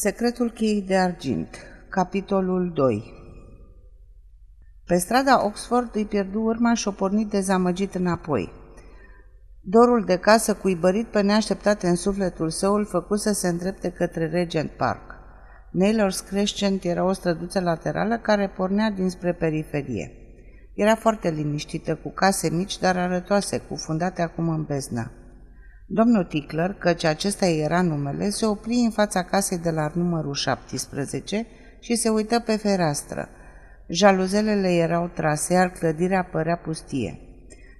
Secretul cheii de argint Capitolul 2 Pe strada Oxford îi pierdu urma și o pornit dezamăgit înapoi. Dorul de casă cuibărit pe neașteptate în sufletul său îl făcu să se îndrepte către Regent Park. Naylor's Crescent era o străduță laterală care pornea dinspre periferie. Era foarte liniștită, cu case mici, dar arătoase, cufundate acum în beznă. Domnul Tickler, căci acesta era numele, se opri în fața casei de la numărul 17 și se uită pe fereastră. Jaluzelele erau trase, iar clădirea părea pustie.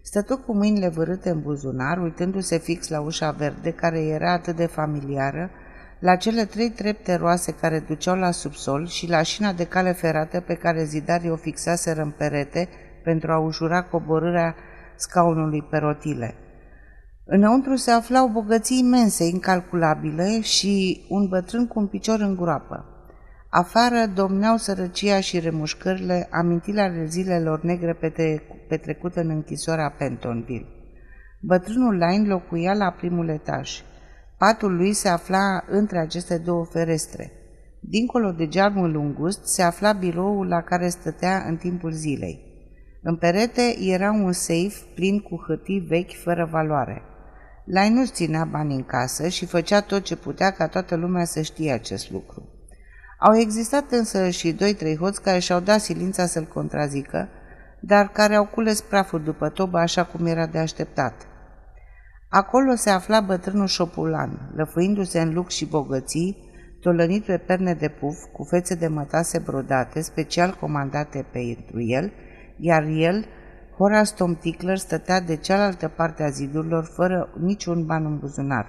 Stătu cu mâinile vârâte în buzunar, uitându-se fix la ușa verde, care era atât de familiară, la cele trei trepte roase care duceau la subsol și la șina de cale ferată pe care zidarii o fixaseră în perete pentru a ușura coborârea scaunului pe rotile. Înăuntru se aflau bogății imense, incalculabile și un bătrân cu un picior în groapă. Afară domneau sărăcia și remușcările, amintirea ale zilelor negre petrecute în închisoarea Pentonville. Bătrânul Line locuia la primul etaj. Patul lui se afla între aceste două ferestre. Dincolo de geamul ungust se afla biroul la care stătea în timpul zilei. În perete era un safe plin cu hârtii vechi fără valoare. Lai nu ținea bani în casă și făcea tot ce putea ca toată lumea să știe acest lucru. Au existat însă și doi-trei hoți care și-au dat silința să-l contrazică, dar care au cules praful după tobă așa cum era de așteptat. Acolo se afla bătrânul șopulan, lăfâindu-se în lux și bogății, tolănit pe perne de puf, cu fețe de mătase brodate, special comandate pentru el, iar el Horace Tom Tickler stătea de cealaltă parte a zidurilor fără niciun ban în buzunar.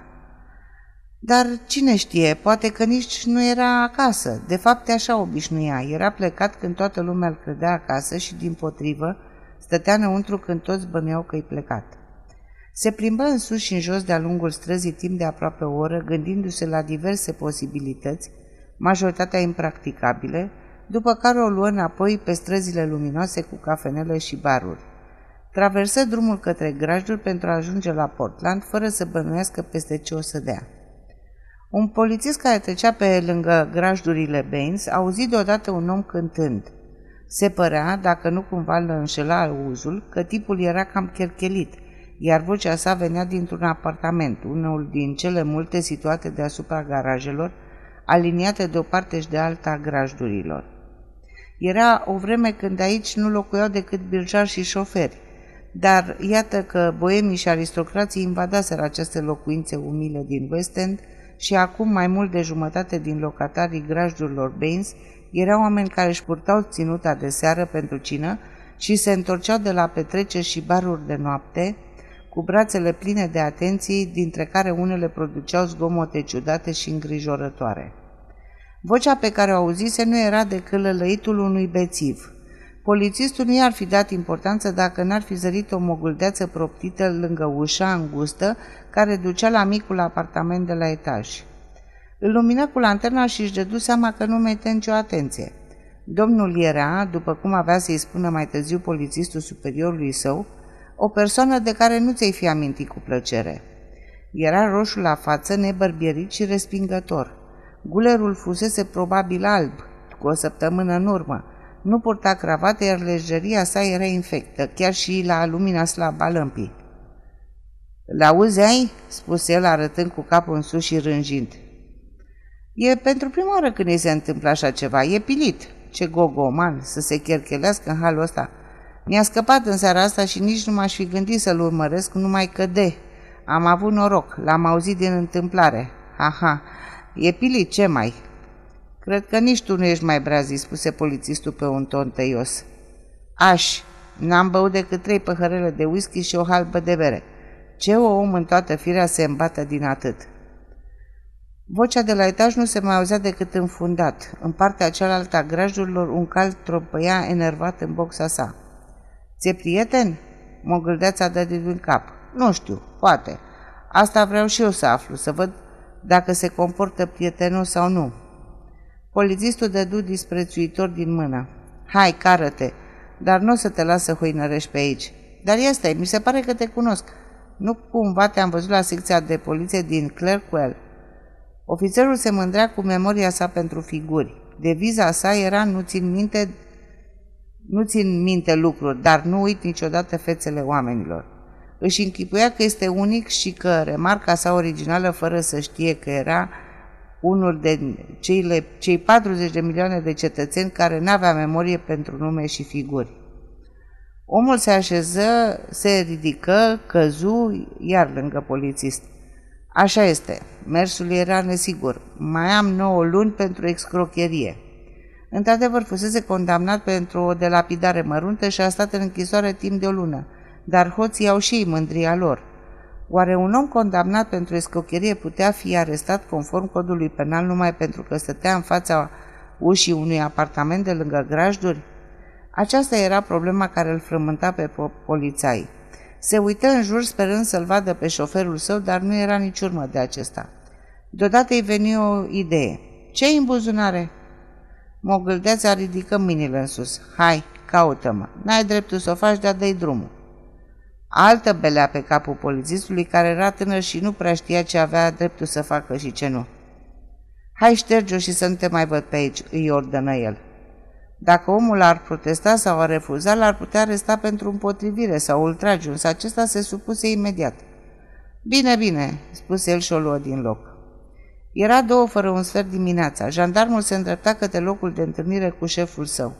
Dar cine știe, poate că nici nu era acasă. De fapt, așa obișnuia. Era plecat când toată lumea îl credea acasă și, din potrivă, stătea înăuntru când toți băneau că-i plecat. Se plimbă în sus și în jos de-a lungul străzii timp de aproape o oră, gândindu-se la diverse posibilități, majoritatea impracticabile, după care o luă înapoi pe străzile luminoase cu cafenele și baruri. Traversă drumul către grajduri pentru a ajunge la Portland, fără să bănuiască peste ce o să dea. Un polițist care trecea pe lângă grajdurile Baines auzi deodată un om cântând. Se părea, dacă nu cumva îl înșela auzul, că tipul era cam cherchelit, iar vocea sa venea dintr-un apartament, unul din cele multe situate deasupra garajelor, aliniate de o parte și de alta a grajdurilor. Era o vreme când aici nu locuiau decât birjari și șoferi, dar iată că boemii și aristocrații invadaseră aceste locuințe umile din West End și acum mai mult de jumătate din locatarii grajdurilor Baines erau oameni care își purtau ținuta de seară pentru cină și se întorceau de la petreceri și baruri de noapte, cu brațele pline de atenții, dintre care unele produceau zgomote ciudate și îngrijorătoare. Vocea pe care o auzise nu era decât lălăitul unui bețiv – Polițistul nu i-ar fi dat importanță dacă n-ar fi zărit o moguldeață proptită lângă ușa îngustă care ducea la micul apartament de la etaj. Îl lumină cu lanterna și își dădu seama că nu mete nicio atenție. Domnul era, după cum avea să-i spună mai târziu polițistul superiorului său, o persoană de care nu ți-ai fi amintit cu plăcere. Era roșu la față, nebărbierit și respingător. Gulerul fusese probabil alb, cu o săptămână în urmă, nu purta cravată, iar lejeria sa era infectă, chiar și la lumina slabă a lămpii. L-auzi, ai?" spuse el arătând cu capul în sus și rânjind. E pentru prima oară când îi se întâmplă așa ceva. E pilit. Ce gogoman să se cherchelească în halul ăsta. Mi-a scăpat în seara asta și nici nu m-aș fi gândit să-l urmăresc, numai că de. Am avut noroc, l-am auzit din întâmplare. Aha, e pilit, ce mai? Cred că nici tu nu ești mai brazi, spuse polițistul pe un ton tăios. Aș, n-am băut decât trei păhărele de whisky și o halbă de bere. Ce o om în toată firea se îmbată din atât? Vocea de la etaj nu se mai auzea decât înfundat. În partea cealaltă a grajdurilor, un cal tropăia enervat în boxa sa. Ți-e prieten?" Mogâldeața dă din cap. Nu știu, poate. Asta vreau și eu să aflu, să văd dacă se comportă prietenos sau nu. Polițistul dădu disprețuitor din mână. Hai, cară-te, dar nu o să te las să hoinărești pe aici. Dar este, mi se pare că te cunosc. Nu cumva te-am văzut la secția de poliție din Clerkwell. Ofițerul se mândrea cu memoria sa pentru figuri. Deviza sa era nu țin minte, nu țin minte lucruri, dar nu uit niciodată fețele oamenilor. Își închipuia că este unic și că remarca sa originală, fără să știe că era unul de cei, cei 40 de milioane de cetățeni care n-avea memorie pentru nume și figuri. Omul se așeză, se ridică, căzu, iar lângă polițist. Așa este, mersul era nesigur. Mai am 9 luni pentru excrocherie. Într-adevăr, fusese condamnat pentru o delapidare măruntă și a stat în închisoare timp de o lună, dar hoții au și ei mândria lor. Oare un om condamnat pentru escrocherie putea fi arestat conform codului penal numai pentru că stătea în fața ușii unui apartament de lângă grajduri? Aceasta era problema care îl frământa pe polițai. Se uită în jur sperând să-l vadă pe șoferul său, dar nu era nici urmă de acesta. Deodată îi veni o idee. ce în buzunare?" Mogâldeața ridică mâinile în sus. Hai, caută-mă. N-ai dreptul să o faci, dar dă drumul. Altă belea pe capul polițistului, care era tânăr și nu prea știa ce avea dreptul să facă și ce nu. Hai, șterge-o și să nu te mai văd pe aici, îi ordănă el. Dacă omul ar protesta sau ar refuza, l-ar putea aresta pentru împotrivire sau ultragiu, însă acesta se supuse imediat. Bine, bine, spuse el și o luă din loc. Era două fără un sfert dimineața. Jandarmul se îndrepta către locul de întâlnire cu șeful său.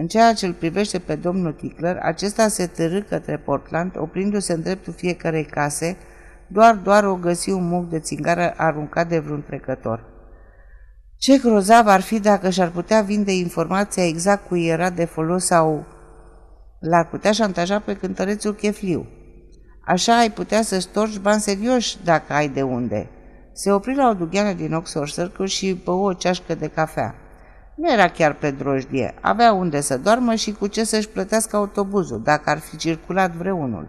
În ceea ce îl privește pe domnul Tickler, acesta se târâ către Portland, oprindu-se în dreptul fiecarei case, doar, doar o găsi un muc de țigară aruncat de vreun trecător. Ce grozav ar fi dacă și-ar putea vinde informația exact cui era de folos sau l-ar putea șantaja pe cântărețul chefliu. Așa ai putea să storci bani serioși dacă ai de unde. Se opri la o dugheană din Oxford Circle și bău o ceașcă de cafea. Nu era chiar pe drojdie, avea unde să doarmă și cu ce să-și plătească autobuzul, dacă ar fi circulat vreunul.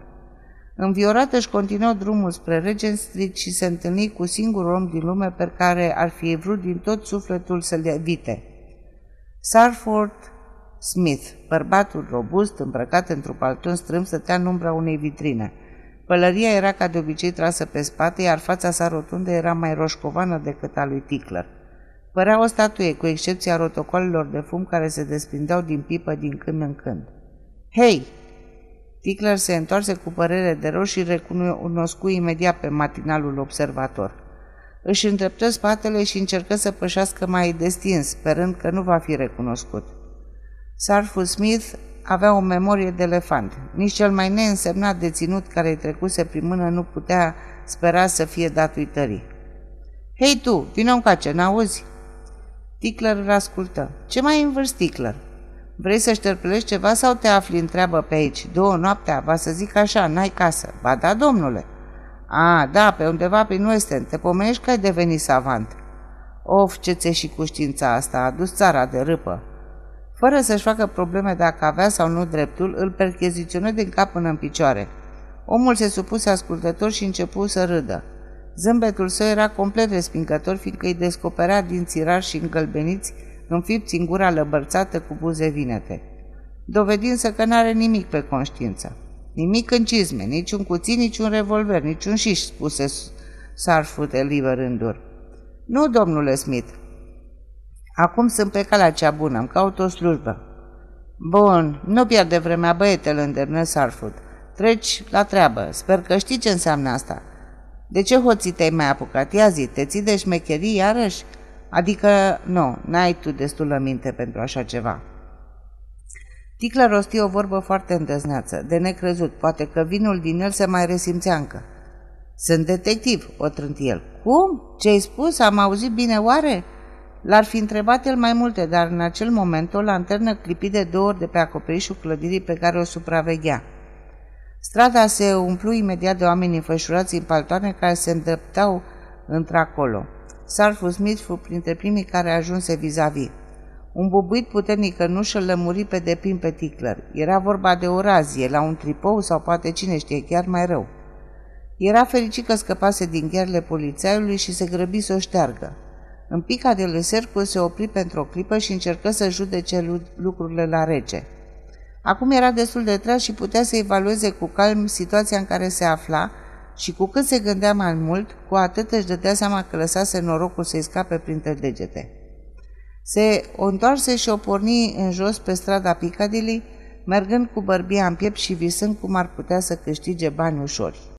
Înviorat își continuă drumul spre Regent Street și se întâlni cu singurul om din lume pe care ar fi vrut din tot sufletul să-l evite. Sarford Smith, bărbatul robust, îmbrăcat într-un palton strâmb, stătea în umbra unei vitrine. Pălăria era ca de obicei trasă pe spate, iar fața sa rotundă era mai roșcovană decât a lui Tickler. Părea o statuie, cu excepția rotocolelor de fum care se desprindeau din pipă din când în când. Hei, Tickler se întoarse cu părere de rău și recunoscu imediat pe matinalul observator. Își îndreptă spatele și încercă să pășească mai destins, sperând că nu va fi recunoscut. Sarful Smith avea o memorie de elefant. Nici cel mai neînsemnat deținut care îi trecuse prin mână nu putea spera să fie dat uitării. Hei tu, vină încoace, n-auzi?" Tickler îl ascultă. Ce mai învârți, Tickler?" Vrei să șterpelești ceva sau te afli în treabă pe aici? Două noaptea, va să zic așa, n-ai casă. Ba da, domnule. A, da, pe undeva prin Western. Te pomenești că ai devenit savant. Of, ce ți și cu știința asta, a dus țara de râpă. Fără să-și facă probleme dacă avea sau nu dreptul, îl percheziționă din cap până în picioare. Omul se supuse ascultător și începu să râdă. Zâmbetul său era complet respingător, fiindcă îi descoperea din țirar și îngălbeniți înfipți în gura lăbărțată cu buze vinete, dovedind să că n-are nimic pe conștiință. Nimic în cizme, niciun cuțit, niciun revolver, niciun șiș, spuse Sarfut eliberându Nu, domnule Smith. Acum sunt pe calea cea bună, îmi caut o slujbă. Bun, nu pierde vremea, băiete, îl îndemnă Sarfut. Treci la treabă, sper că știi ce înseamnă asta. De ce hoții te-ai mai apucat? Ia zi, te ții de șmecherii iarăși? Adică, nu, n-ai tu destulă minte pentru așa ceva. Ticlă rosti o vorbă foarte îndăzneață, de necrezut, poate că vinul din el se mai resimțea încă. Sunt detectiv, o trânti el. Cum? Ce-ai spus? Am auzit bine oare? L-ar fi întrebat el mai multe, dar în acel moment o lanternă clipi de două ori de pe acoperișul clădirii pe care o supraveghea. Strada se umplu imediat de oameni înfășurați în paltoane care se îndreptau într-acolo. Sarfu Smith fu printre primii care ajunse vis-a-vis. Un bubuit puternic cănuș îl lămuri pe deplin pe Tickler. Era vorba de o razie, la un tripou sau poate cine știe chiar mai rău. Era fericit că scăpase din gherle polițaiului și se grăbi să o șteargă. În pica de lesercul se opri pentru o clipă și încercă să judece lucrurile la rece. Acum era destul de tras și putea să evalueze cu calm situația în care se afla, și cu cât se gândea mai mult, cu atât își dădea seama că lăsase norocul să-i scape printre degete. Se o întoarse și o porni în jos pe strada Piccadilly, mergând cu bărbia în piept și visând cum ar putea să câștige bani ușori.